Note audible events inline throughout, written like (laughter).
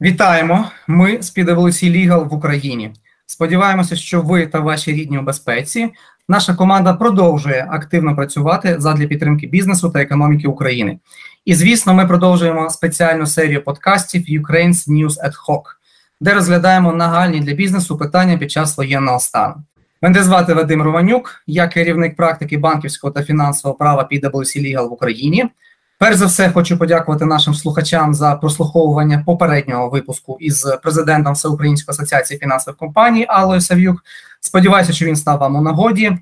Вітаємо! Ми з PwC Legal в Україні. Сподіваємося, що ви та ваші рідні у безпеці. Наша команда продовжує активно працювати задля підтримки бізнесу та економіки України. І звісно, ми продовжуємо спеціальну серію подкастів Ukraine's News at Hoc, де розглядаємо нагальні для бізнесу питання під час воєнного стану. Мене звати Вадим Романюк, я керівник практики банківського та фінансового права PwC Legal в Україні. Перш за все, хочу подякувати нашим слухачам за прослуховування попереднього випуску із президентом Всеукраїнської асоціації фінансових компаній Аллою Сав'юк. Сподіваюся, що він став вам у нагоді.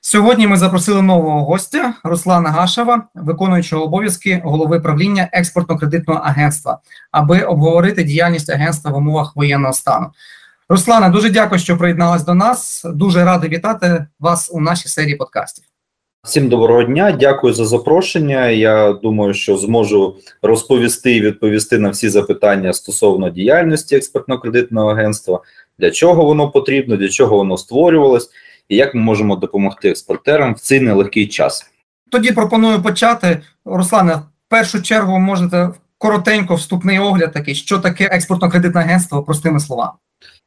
Сьогодні ми запросили нового гостя Руслана Гашева, виконуючого обов'язки голови правління експортно-кредитного агентства, аби обговорити діяльність агентства в умовах воєнного стану. Руслана, дуже дякую, що приєдналась до нас. Дуже радий вітати вас у нашій серії подкастів. Всім доброго дня, дякую за запрошення. Я думаю, що зможу розповісти і відповісти на всі запитання стосовно діяльності експертно-кредитного агентства, для чого воно потрібно, для чого воно створювалось, і як ми можемо допомогти експортерам в цей нелегкий час. Тоді пропоную почати. Руслане, в першу чергу можете коротенько вступний огляд такий, що таке експортно-кредитне агентство, простими словами.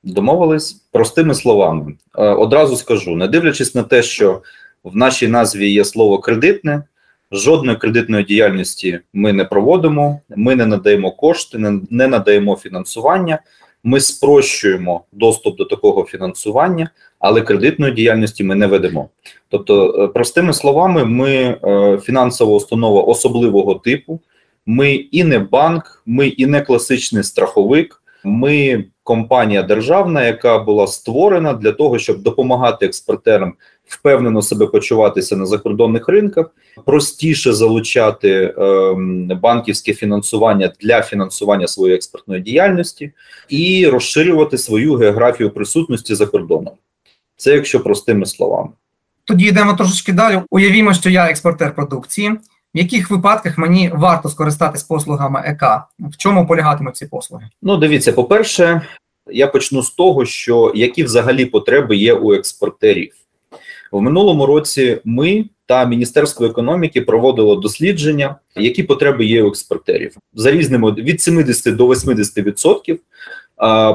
Домовились простими словами. Е, одразу скажу, не дивлячись на те, що в нашій назві є слово кредитне. Жодної кредитної діяльності ми не проводимо, ми не надаємо кошти, не, надаємо фінансування. Ми спрощуємо доступ до такого фінансування, але кредитної діяльності ми не ведемо. Тобто, е, простими словами, ми е, фінансова установа особливого типу. Ми і не банк, ми і не класичний страховик. Ми компанія державна, яка була створена для того, щоб допомагати експортерам впевнено себе почуватися на закордонних ринках, простіше залучати е, банківське фінансування для фінансування своєї експортної діяльності і розширювати свою географію присутності за кордоном. Це якщо простими словами. Тоді йдемо трошечки далі. Уявімо, що я експортер продукції. В яких випадках мені варто скористатись послугами ЕК? В чому полягатимуть ці послуги? Ну, дивіться, по-перше, я почну з того, що які взагалі потреби є у експортерів. В минулому році ми та Міністерство економіки проводило дослідження, які потреби є у експортерів за різними від 70 до 80%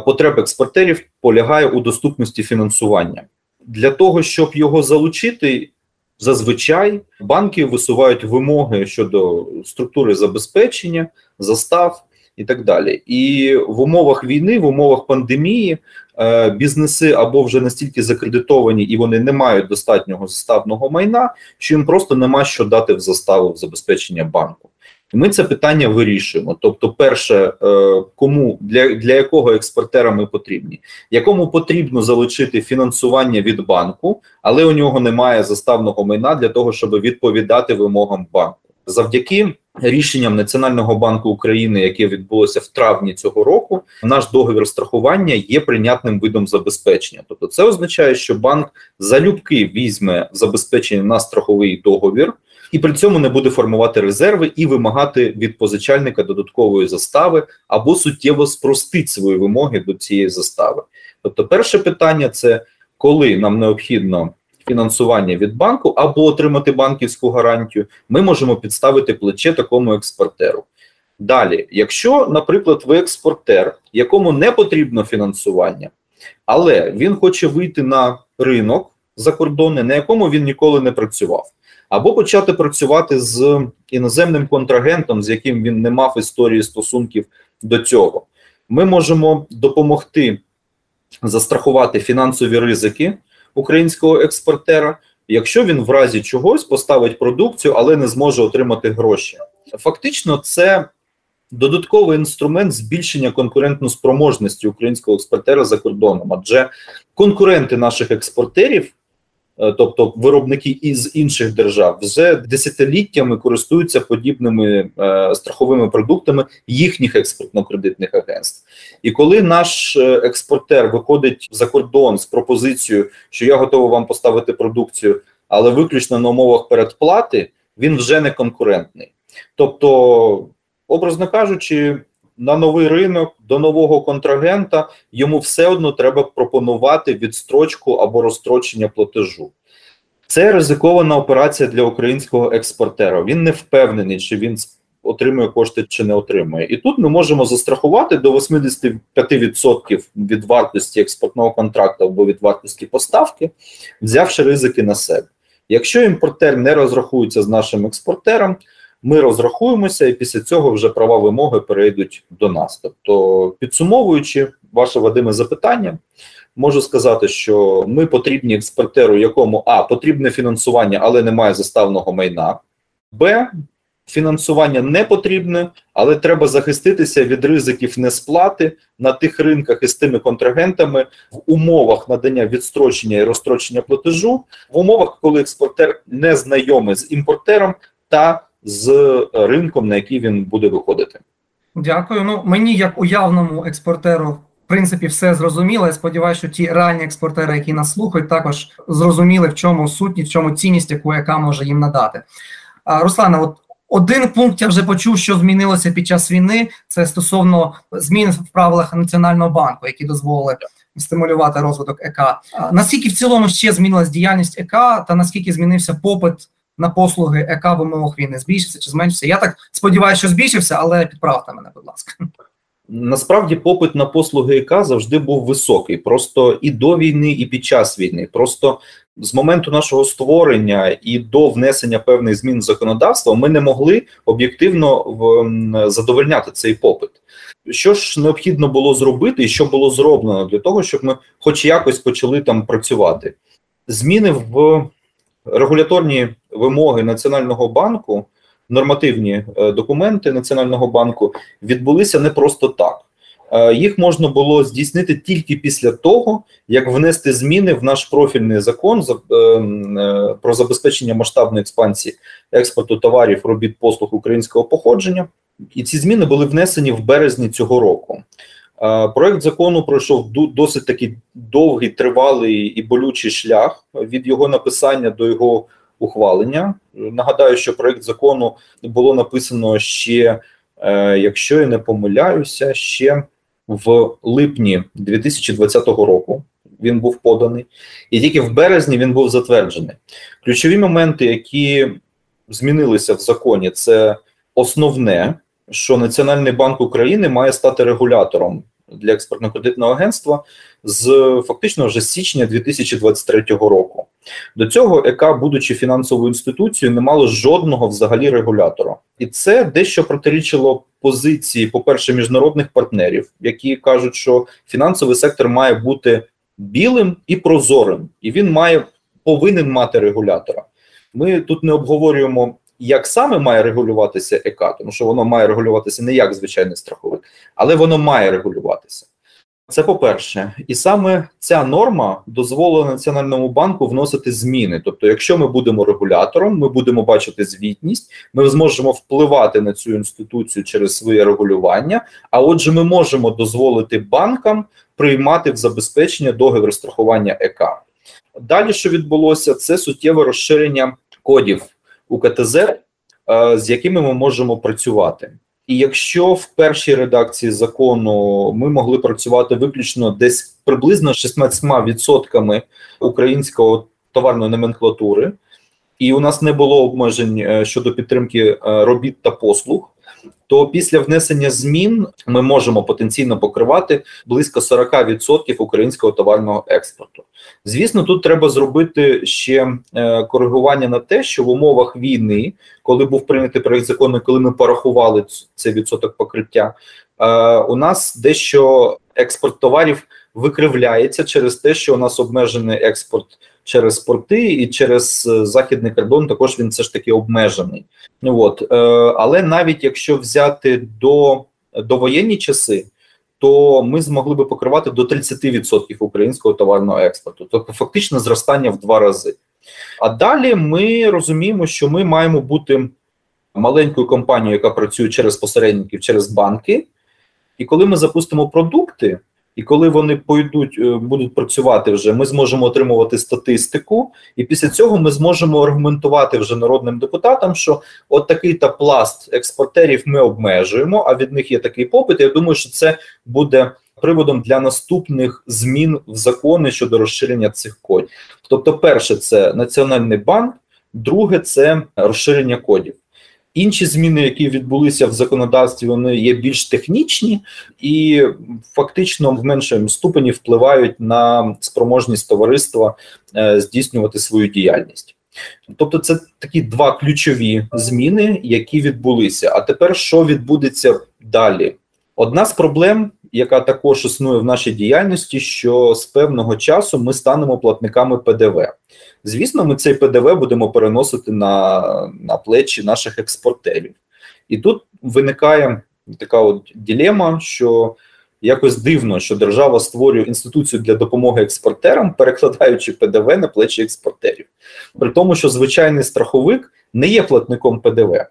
потреб експортерів полягає у доступності фінансування для того, щоб його залучити. Зазвичай банки висувають вимоги щодо структури забезпечення, застав і так далі. І в умовах війни, в умовах пандемії, е, бізнеси або вже настільки закредитовані, і вони не мають достатнього заставного майна, що їм просто нема що дати в заставу в забезпечення банку. Ми це питання вирішуємо. Тобто, перше, е, кому для для якого експортера ми потрібні, якому потрібно залучити фінансування від банку, але у нього немає заставного майна для того, щоб відповідати вимогам банку, завдяки рішенням Національного банку України, яке відбулося в травні цього року, наш договір страхування є прийнятним видом забезпечення. Тобто, це означає, що банк залюбки візьме забезпечення на страховий договір. І при цьому не буде формувати резерви і вимагати від позичальника додаткової застави або суттєво спростить свої вимоги до цієї застави. Тобто, перше питання це коли нам необхідно фінансування від банку або отримати банківську гарантію, ми можемо підставити плече такому експортеру. Далі, якщо, наприклад, ви експортер, якому не потрібно фінансування, але він хоче вийти на ринок закордонний, на якому він ніколи не працював, або почати працювати з іноземним контрагентом, з яким він не мав історії стосунків до цього, ми можемо допомогти застрахувати фінансові ризики українського експортера, якщо він в разі чогось поставить продукцію, але не зможе отримати гроші. Фактично, це додатковий інструмент збільшення конкурентноспроможності українського експортера за кордоном, адже конкуренти наших експортерів тобто виробники із інших держав, вже десятиліттями користуються подібними е, страховими продуктами їхніх експортно-кредитних агентств. І коли наш е, експортер виходить за кордон з пропозицією, що я готовий вам поставити продукцію, але виключно на умовах передплати, він вже не конкурентний. Тобто, образно кажучи на новий ринок до нового контрагента йому все одно треба пропонувати відстрочку або розстрочення платежу. Це ризикована операція для українського експортера. Він не впевнений, чи він отримує кошти чи не отримує. І тут ми можемо застрахувати до 85% від вартості експортного контракту або від вартості поставки, взявши ризики на себе. Якщо імпортер не розрахується з нашим експортером, ми розрахуємося, і після цього вже права вимоги перейдуть до нас. Тобто, підсумовуючи ваше Вадиме запитання, можу сказати, що ми потрібні експортеру, якому а потрібне фінансування, але немає заставного майна. Б. Фінансування не потрібне, але треба захиститися від ризиків несплати на тих ринках із тими контрагентами в умовах надання відстрочення і розстрочення платежу, в умовах, коли експортер не знайомий з імпортером та з ринком, на який він буде виходити. Дякую. Ну мені, як уявному експортеру, в принципі, все зрозуміло. Я сподіваюся, що ті реальні експортери, які нас слухають, також зрозуміли, в чому сутність, в чому цінність, яку яка може їм надати. А, Руслане, от один пункт я вже почув, що змінилося під час війни. Це стосовно змін в правилах Національного банку, які дозволили стимулювати розвиток ЕК. А, Наскільки в цілому ще змінилась діяльність ЕК, та наскільки змінився попит на послуги ЕК в умовах війни? Збільшився чи зменшився? Я так сподіваюся, що збільшився, але підправте мене, будь ласка. Насправді попит на послуги ЕК завжди був високий, просто і до війни, і під час війни. Просто з моменту нашого створення і до внесення певних змін в законодавство ми не могли об'єктивно задовольняти цей попит. Що ж необхідно було зробити, і що було зроблено для того, щоб ми, хоч якось, почали там працювати? Зміни в регуляторні вимоги Національного банку, нормативні е, документи Національного банку відбулися не просто так. Е, Їх можна було здійснити тільки після того, як внести зміни в наш профільний закон за- е, про забезпечення масштабної експансії експорту товарів, робіт, послуг українського походження. І ці зміни були внесені в березні цього року. Проект закону пройшов досить такий довгий, тривалий і болючий шлях від його написання до його ухвалення. Нагадаю, що проект закону було написано ще, е, якщо я не помиляюся, ще в липні 2020 року. Він був поданий, і тільки в березні він був затверджений. Ключові моменти, які змінилися в законі, це основне, що Національний банк України має стати регулятором для експортно-кредитного агентства з фактично вже січня 2023 року. До цього ЕК, будучи фінансовою інституцією, не мало жодного взагалі регулятора, і це дещо протирічило позиції, по-перше, міжнародних партнерів, які кажуть, що фінансовий сектор має бути білим і прозорим, і він має повинен мати регулятора. Ми тут не обговорюємо, як саме має регулюватися ЕК, тому що воно має регулюватися не як звичайний страховик, але воно має регулюватися. Це по-перше, і саме ця норма дозволила Національному банку вносити зміни. Тобто, якщо ми будемо регулятором, ми будемо бачити звітність, ми зможемо впливати на цю інституцію через своє регулювання. А отже, ми можемо дозволити банкам приймати в забезпечення договір страхування ЕК. Далі, що відбулося, це суттєве розширення кодів УКТЗ, е, з якими ми можемо працювати. І якщо в першій редакції закону ми могли працювати виключно десь приблизно 16% українського товарної номенклатури, і у нас не було обмежень е, щодо підтримки е, робіт та послуг, то після внесення змін ми можемо потенційно покривати близько 40% українського товарного експорту. Звісно, тут треба зробити ще е, коригування на те, що в умовах війни, коли був прийнятий проект закону, коли ми порахували цей відсоток покриття, е, у нас дещо експорт товарів викривляється через те, що у нас обмежений експорт через порти і через е, західний кордон. Також він все ж таки обмежений. От е, але навіть якщо взяти до довоєнні часи, то ми змогли би покривати до 30% українського товарного експорту, тобто фактично зростання в два рази. А далі ми розуміємо, що ми маємо бути маленькою компанією, яка працює через посередників, через банки. І коли ми запустимо продукти, і коли вони пойдуть, е, будуть працювати вже, ми зможемо отримувати статистику, і після цього ми зможемо аргументувати вже народним депутатам, що от такий та пласт експортерів ми обмежуємо, а від них є такий попит. Я думаю, що це буде приводом для наступних змін в закони щодо розширення цих кодів. Тобто, перше, це Національний банк, друге це розширення кодів. Інші зміни, які відбулися в законодавстві, вони є більш технічні і фактично в меншому ступені впливають на спроможність товариства е, здійснювати свою діяльність. Тобто, це такі два ключові зміни, які відбулися. А тепер що відбудеться далі? Одна з проблем, яка також існує в нашій діяльності, що з певного часу ми станемо платниками ПДВ. Звісно, ми цей ПДВ будемо переносити на, на плечі наших експортерів. І тут виникає така от ділема, що якось дивно, що держава створює інституцію для допомоги експортерам, перекладаючи ПДВ на плечі експортерів, при тому, що звичайний страховик не є платником ПДВ.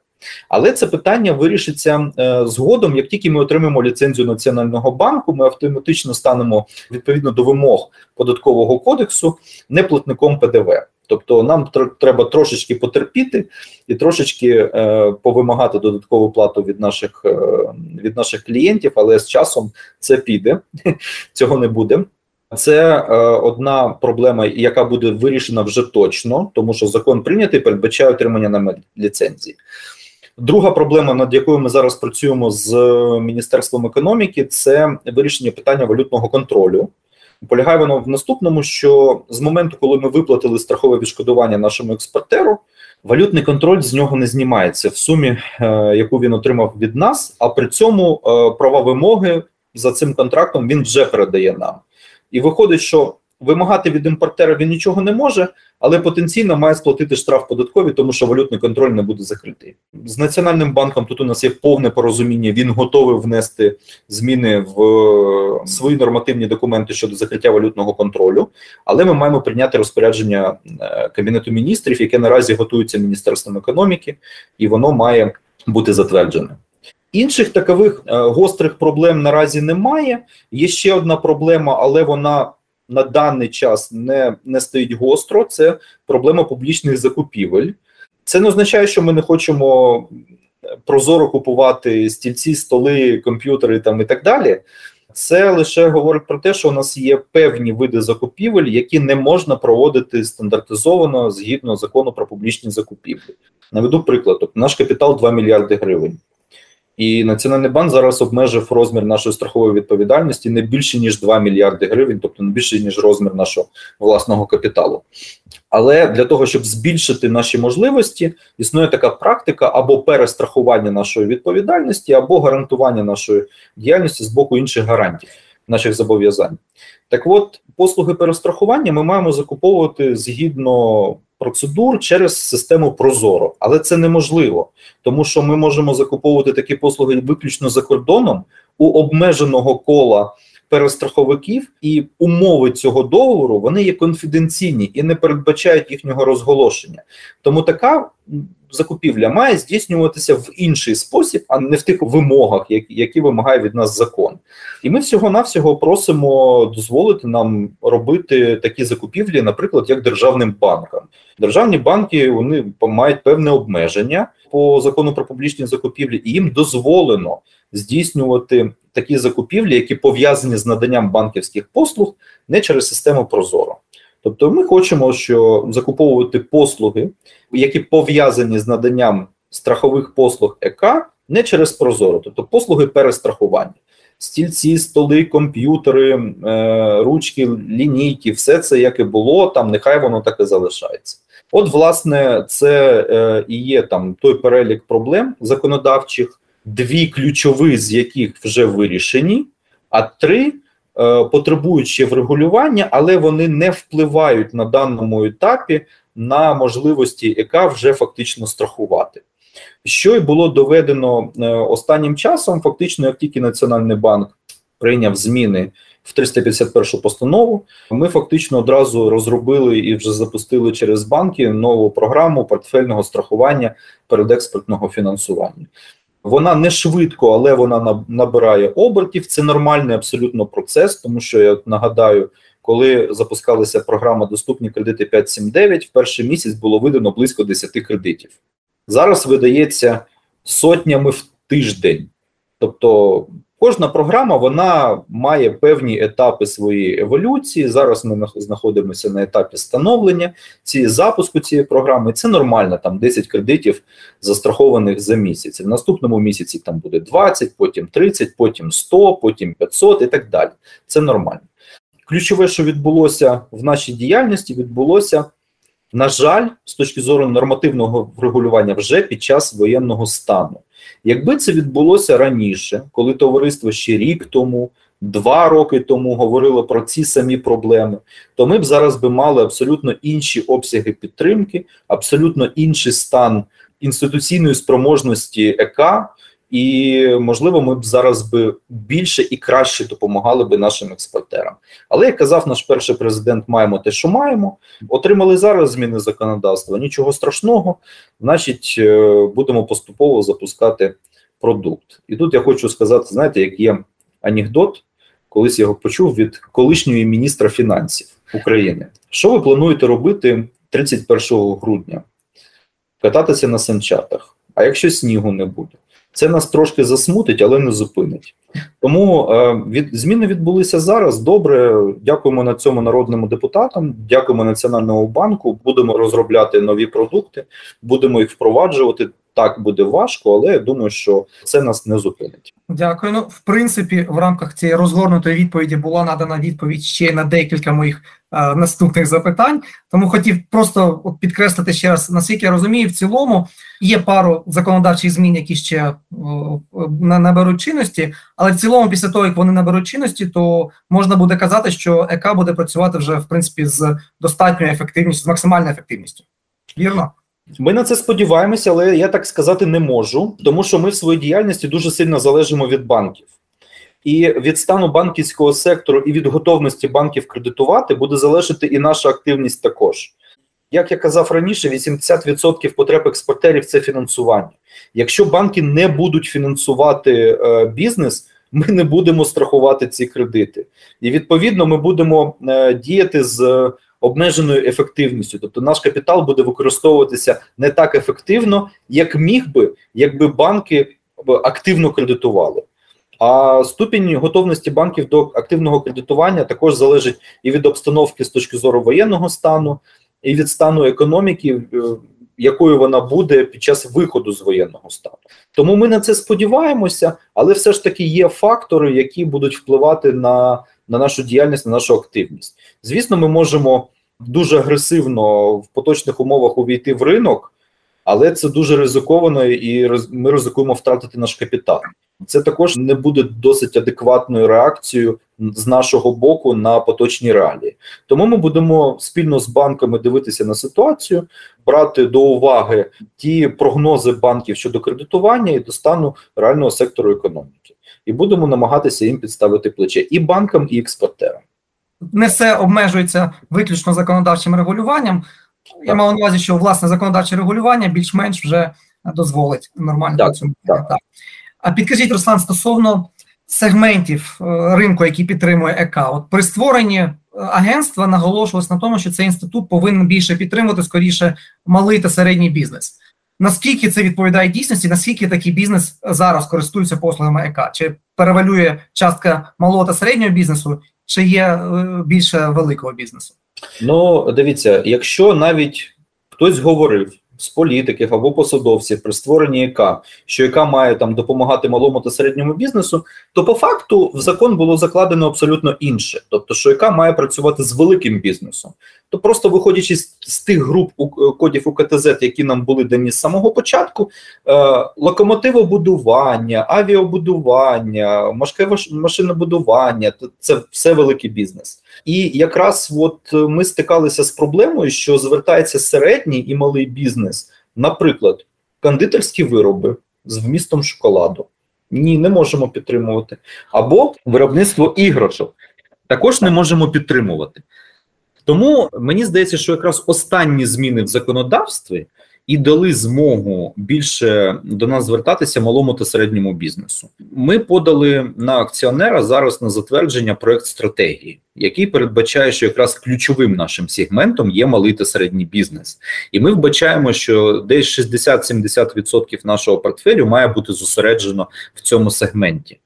Але це питання вирішиться е, згодом. Як тільки ми отримаємо ліцензію Національного банку, ми автоматично станемо відповідно до вимог податкового кодексу неплатником ПДВ. Тобто нам треба трошечки потерпіти і трошечки е, повимагати додаткову плату від наших е, від наших клієнтів, але з часом це піде, (laughs) цього не буде. Це е, одна проблема, яка буде вирішена вже точно, тому що закон прийнятий передбачає отримання на ліцензії. Друга проблема, над якою ми зараз працюємо з міністерством економіки, це вирішення питання валютного контролю. Полягає воно в наступному, що з моменту, коли ми виплатили страхове відшкодування нашому експортеру, валютний контроль з нього не знімається в сумі, е, яку він отримав від нас. А при цьому е, права вимоги за цим контрактом він вже передає нам. І виходить, що вимагати від імпортера він нічого не може, але потенційно має сплатити штраф податкові, тому що валютний контроль не буде закритий. З національним банком тут у нас є повне порозуміння. Він готовий внести зміни в е, свої нормативні документи щодо закриття валютного контролю, але ми маємо прийняти розпорядження е, кабінету міністрів, яке наразі готується міністерством економіки, і воно має бути затверджене. Інших такових е, гострих проблем наразі немає. Є ще одна проблема, але вона на даний час не, не стоїть гостро. Це проблема публічних закупівель. Це не означає, що ми не хочемо прозоро купувати стільці, столи, комп'ютери там і так далі. Це лише говорить про те, що у нас є певні види закупівель, які не можна проводити стандартизовано згідно закону про публічні закупівлі. Наведу приклад: тобто наш капітал 2 мільярди гривень. І Національний банк зараз обмежив розмір нашої страхової відповідальності не більше ніж 2 мільярди гривень, тобто не більше ніж розмір нашого власного капіталу. Але для того, щоб збільшити наші можливості, існує така практика або перестрахування нашої відповідальності, або гарантування нашої діяльності з боку інших гарантів, наших зобов'язань. Так, от послуги перестрахування ми маємо закуповувати згідно процедур через систему Прозоро, але це неможливо, тому що ми можемо закуповувати такі послуги виключно за кордоном у обмеженого кола перестраховиків, і умови цього договору вони є конфіденційні і не передбачають їхнього розголошення. Тому така закупівля має здійснюватися в інший спосіб, а не в тих вимогах, які вимагає від нас закон. І ми всього-навсього просимо дозволити нам робити такі закупівлі, наприклад, як державним банкам. Державні банки вони мають певне обмеження по закону про публічні закупівлі, і їм дозволено здійснювати такі закупівлі, які пов'язані з наданням банківських послуг, не через систему Прозоро. Тобто, ми хочемо, що закуповувати послуги, які пов'язані з наданням страхових послуг ЕК, не через Прозоро, тобто послуги перестрахування. Стільці, столи, комп'ютери, е, ручки, лінійки, все це як і було, там нехай воно так і залишається. От, власне, це е, і є там той перелік проблем законодавчих, дві ключові з яких вже вирішені, а три потребують ще врегулювання, але вони не впливають на даному етапі на можливості, яка вже фактично страхувати. Що й було доведено е, останнім часом, фактично, як тільки Національний банк прийняв зміни в 351 постанову, ми фактично одразу розробили і вже запустили через банки нову програму портфельного страхування передекспортного фінансування. Вона не швидко, але вона набирає обертів. Це нормальний абсолютно процес, тому що я нагадаю, коли запускалася програма Доступні кредити 5.7.9, в перший місяць було видано близько 10 кредитів. Зараз видається сотнями в тиждень. Тобто Кожна програма вона має певні етапи своєї еволюції. Зараз ми знаходимося на етапі становлення цієї запуску цієї програми. Це нормально, там 10 кредитів застрахованих за місяць. В наступному місяці там буде 20, потім 30, потім 100, потім 500 і так далі. Це нормально. Ключове, що відбулося в нашій діяльності, відбулося. На жаль, з точки зору нормативного врегулювання, вже під час воєнного стану. Якби це відбулося раніше, коли товариство ще рік тому, два роки тому говорило про ці самі проблеми, то ми б зараз би мали абсолютно інші обсяги підтримки, абсолютно інший стан інституційної спроможності ЕК, і можливо, ми б зараз би більше і краще допомагали би нашим експортерам. Але як казав наш перший президент, маємо те, що маємо. Отримали зараз зміни законодавства. Нічого страшного, значить, е, будемо поступово запускати продукт. І тут я хочу сказати: знаєте, як є анекдот, колись його почув від колишньої міністра фінансів України. Що ви плануєте робити 31 грудня? Кататися на санчатах. А якщо снігу не буде? Це нас трошки засмутить, але не зупинить. Тому е, від зміни відбулися зараз. Добре, дякуємо на цьому народним депутатам. Дякуємо Національному банку. Будемо розробляти нові продукти, будемо їх впроваджувати. Так буде важко, але я думаю, що це нас не зупинить. Дякую. Ну, в принципі, в рамках цієї розгорнутої відповіді була надана відповідь ще на декілька моїх е, наступних запитань. Тому хотів просто от підкреслити ще раз, наскільки я розумію, в цілому є пару законодавчих змін, які ще е, наберуть чинності, але в цілому, після того як вони наберуть чинності, то можна буде казати, що ЕК буде працювати вже в принципі з достатньою ефективністю, з максимальною ефективністю. Вірно. Ми на це сподіваємося, але я так сказати не можу, тому що ми в своїй діяльності дуже сильно залежимо від банків. І від стану банківського сектору і від готовності банків кредитувати буде залежати і наша активність також. Як я казав раніше, 80% потреб експортерів це фінансування. Якщо банки не будуть фінансувати е, бізнес, ми не будемо страхувати ці кредити. І відповідно ми будемо е, діяти з обмеженою ефективністю. Тобто наш капітал буде використовуватися не так ефективно, як міг би, якби банки активно кредитували. А ступінь готовності банків до активного кредитування також залежить і від обстановки з точки зору воєнного стану, і від стану економіки, е, якою вона буде під час виходу з воєнного стану. Тому ми на це сподіваємося, але все ж таки є фактори, які будуть впливати на, на нашу діяльність, на нашу активність. Звісно, ми можемо дуже агресивно в поточних умовах увійти в ринок, але це дуже ризиковано, і ми ризикуємо втратити наш капітал. Це також не буде досить адекватною реакцією з нашого боку на поточні реалії. Тому ми будемо спільно з банками дивитися на ситуацію, брати до уваги ті прогнози банків щодо кредитування і до стану реального сектору економіки, і будемо намагатися їм підставити плече і банкам, і експортерам не все обмежується виключно законодавчим регулюванням. Я мав на увазі, що власне законодавче регулювання більш-менш вже дозволить нормально працювати. Так. А підкажіть, Руслан, стосовно сегментів е, ринку, які підтримує ЕК, от при створенні е, агентства наголошувалось на тому, що цей інститут повинен більше підтримувати скоріше малий та середній бізнес. Наскільки це відповідає дійсності? Наскільки такий бізнес зараз користується послугами ЕК? Чи перевалює частка малого та середнього бізнесу, чи є е, більше великого бізнесу? Ну, дивіться, якщо навіть хтось говорив з політиків або посадовців при створенні ЕК, що ЕК має там допомагати малому та середньому бізнесу, то по факту в закон було закладено абсолютно інше. Тобто, що ЕК має працювати з великим бізнесом. То просто виходячи з, з тих груп у, кодів УКТЗ, які нам були дані з самого початку, е, локомотивобудування, авіабудування, машинобудування це все великий бізнес. І якраз от ми стикалися з проблемою, що звертається середній і малий бізнес, наприклад, кондитерські вироби з вмістом шоколаду. Ні, не можемо підтримувати. Або виробництво іграшок також не можемо підтримувати. Тому мені здається, що якраз останні зміни в законодавстві і дали змогу більше до нас звертатися малому та середньому бізнесу. Ми подали на акціонера зараз на затвердження проект стратегії, який передбачає, що якраз ключовим нашим сегментом є малий та середній бізнес, і ми вбачаємо, що десь 60-70% нашого портфелю має бути зосереджено в цьому сегменті.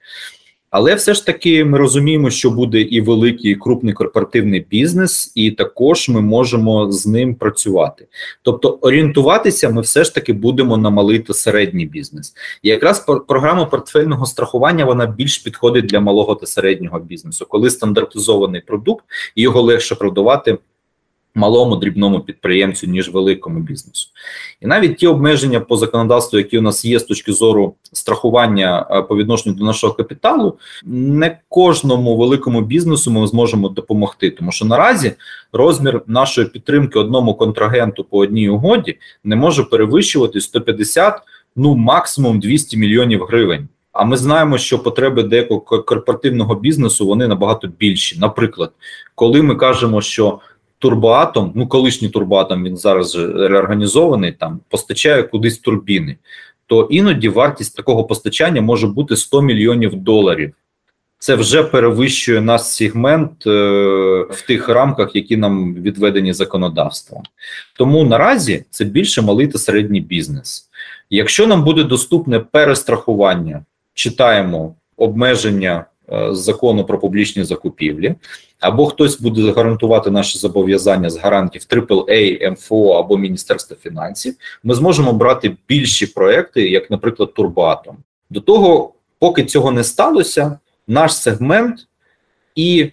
Але все ж таки ми розуміємо, що буде і великий і крупний корпоративний бізнес, і також ми можемо з ним працювати. Тобто орієнтуватися ми все ж таки будемо на малий та середній бізнес. І якраз програма портфельного страхування вона більш підходить для малого та середнього бізнесу, коли стандартизований продукт і його легше продавати малому дрібному підприємцю, ніж великому бізнесу. І навіть ті обмеження по законодавству, які у нас є з точки зору страхування е, по відношенню до нашого капіталу, не кожному великому бізнесу ми зможемо допомогти, тому що наразі розмір нашої підтримки одному контрагенту по одній угоді не може перевищувати 150, ну максимум 200 мільйонів гривень. А ми знаємо, що потреби деякого корпоративного бізнесу вони набагато більші. Наприклад, коли ми кажемо, що Турбоатом, ну колишній турбоатом, він зараз реорганізований, там постачає кудись турбіни, то іноді вартість такого постачання може бути 100 мільйонів доларів. Це вже перевищує наш сегмент е, в тих рамках, які нам відведені законодавством. Тому наразі це більше малий та середній бізнес. Якщо нам буде доступне перестрахування, читаємо обмеження е, закону про публічні закупівлі або хтось буде гарантувати наші зобов'язання з гарантів AAA, МФО або Міністерства фінансів, ми зможемо брати більші проекти, як, наприклад, Турбатом. До того, поки цього не сталося, наш сегмент і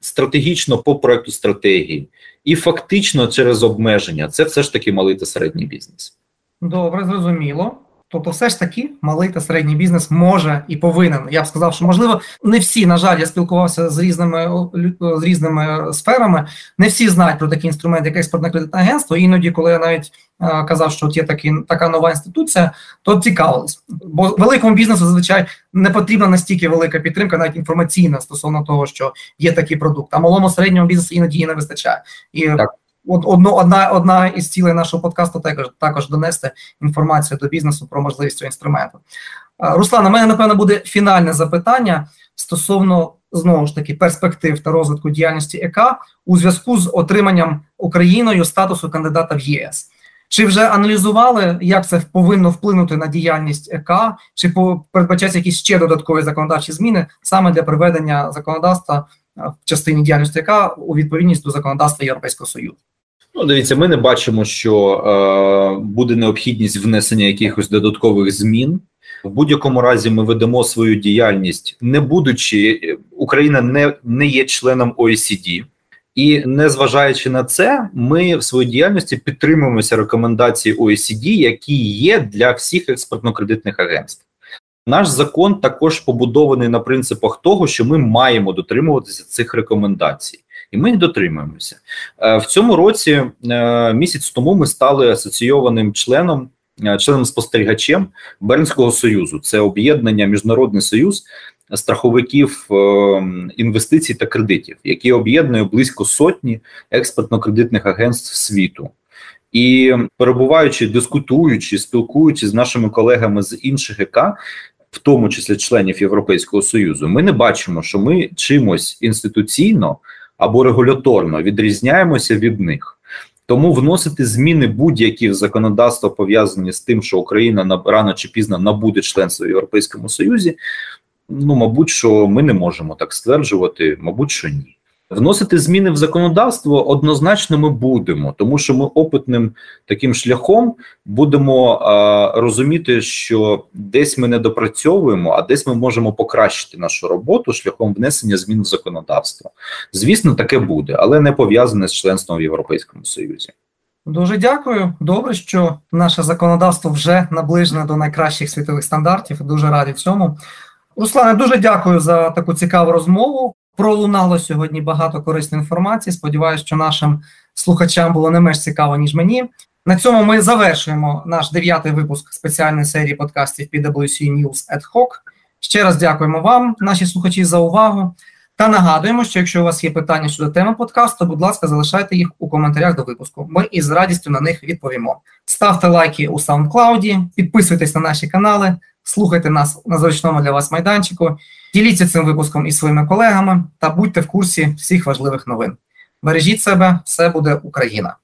стратегічно по проекту стратегії, і фактично через обмеження це все ж таки малий та середній бізнес. Добре, зрозуміло. Тобто, все ж таки, малий та середній бізнес може і повинен. Я б сказав, що можливо не всі, на жаль, я спілкувався з різними з різними сферами. Не всі знають про такі інструменти, як експортне кредитне агентство. Іноді, коли я навіть е, казав, що от є такі така нова інституція, то цікавились. Бо великому бізнесу зазвичай не потрібна настільки велика підтримка, навіть інформаційна стосовно того, що є такий продукт. А малому середньому бізнесу іноді її не вистачає. І так. Одно, одна одна із цілей нашого подкасту також також донести інформацію до бізнесу про можливість цього інструменту. Руслан, у мене напевно буде фінальне запитання стосовно знову ж таки перспектив та розвитку діяльності ЕК у зв'язку з отриманням Україною статусу кандидата в ЄС. Чи вже аналізували, як це повинно вплинути на діяльність ЕК, чи передбачаються якісь ще додаткові законодавчі зміни саме для приведення законодавства в частині діяльності ЕК у відповідність до законодавства Європейського Союзу? Ну, дивіться, ми не бачимо, що е, буде необхідність внесення якихось додаткових змін. В будь-якому разі ми ведемо свою діяльність, не будучи Україна не не є членом OECD. і незважаючи на це, ми в своїй діяльності підтримуємося рекомендації OECD, які є для всіх експортно-кредитних агентств. Наш закон також побудований на принципах того, що ми маємо дотримуватися цих рекомендацій і ми дотримуємося е, в цьому році. Е, місяць тому ми стали асоційованим членом, е, членом спостерігачем Бернського союзу. Це об'єднання міжнародний союз страховиків інвестицій та кредитів, який об'єднує близько сотні експортно-кредитних агентств світу. І перебуваючи, дискутуючи, спілкуючи з нашими колегами з інших ЕК, в тому числі членів Європейського союзу, ми не бачимо, що ми чимось інституційно або регуляторно відрізняємося від них. Тому вносити зміни будь-які в законодавство пов'язані з тим, що Україна рано чи пізно набуде членство в Європейському Союзі. Ну, мабуть, що ми не можемо так стверджувати, мабуть, що ні. Вносити зміни в законодавство однозначно ми будемо, тому що ми опитним таким шляхом будемо а, розуміти, що десь ми не допрацьовуємо, а десь ми можемо покращити нашу роботу шляхом внесення змін в законодавство. Звісно, таке буде, але не пов'язане з членством в Європейському Союзі. Дуже дякую. Добре, що наше законодавство вже наближене до найкращих світових стандартів. Дуже раді цьому. Руслане, дуже дякую за таку цікаву розмову. Пролунало сьогодні багато корисної інформації. Сподіваюся, що нашим слухачам було не менш цікаво, ніж мені. На цьому ми завершуємо наш дев'ятий випуск спеціальної серії подкастів PwC News Ad Hoc. Ще раз дякуємо вам, наші слухачі, за увагу. Та нагадуємо, що якщо у вас є питання щодо теми подкасту, будь ласка, залишайте їх у коментарях до випуску. Ми із радістю на них відповімо. Ставте лайки у SoundCloud, підписуйтесь на наші канали, слухайте нас на зручному для вас майданчику. Діліться цим випуском із своїми колегами та будьте в курсі всіх важливих новин. Бережіть себе, все буде Україна.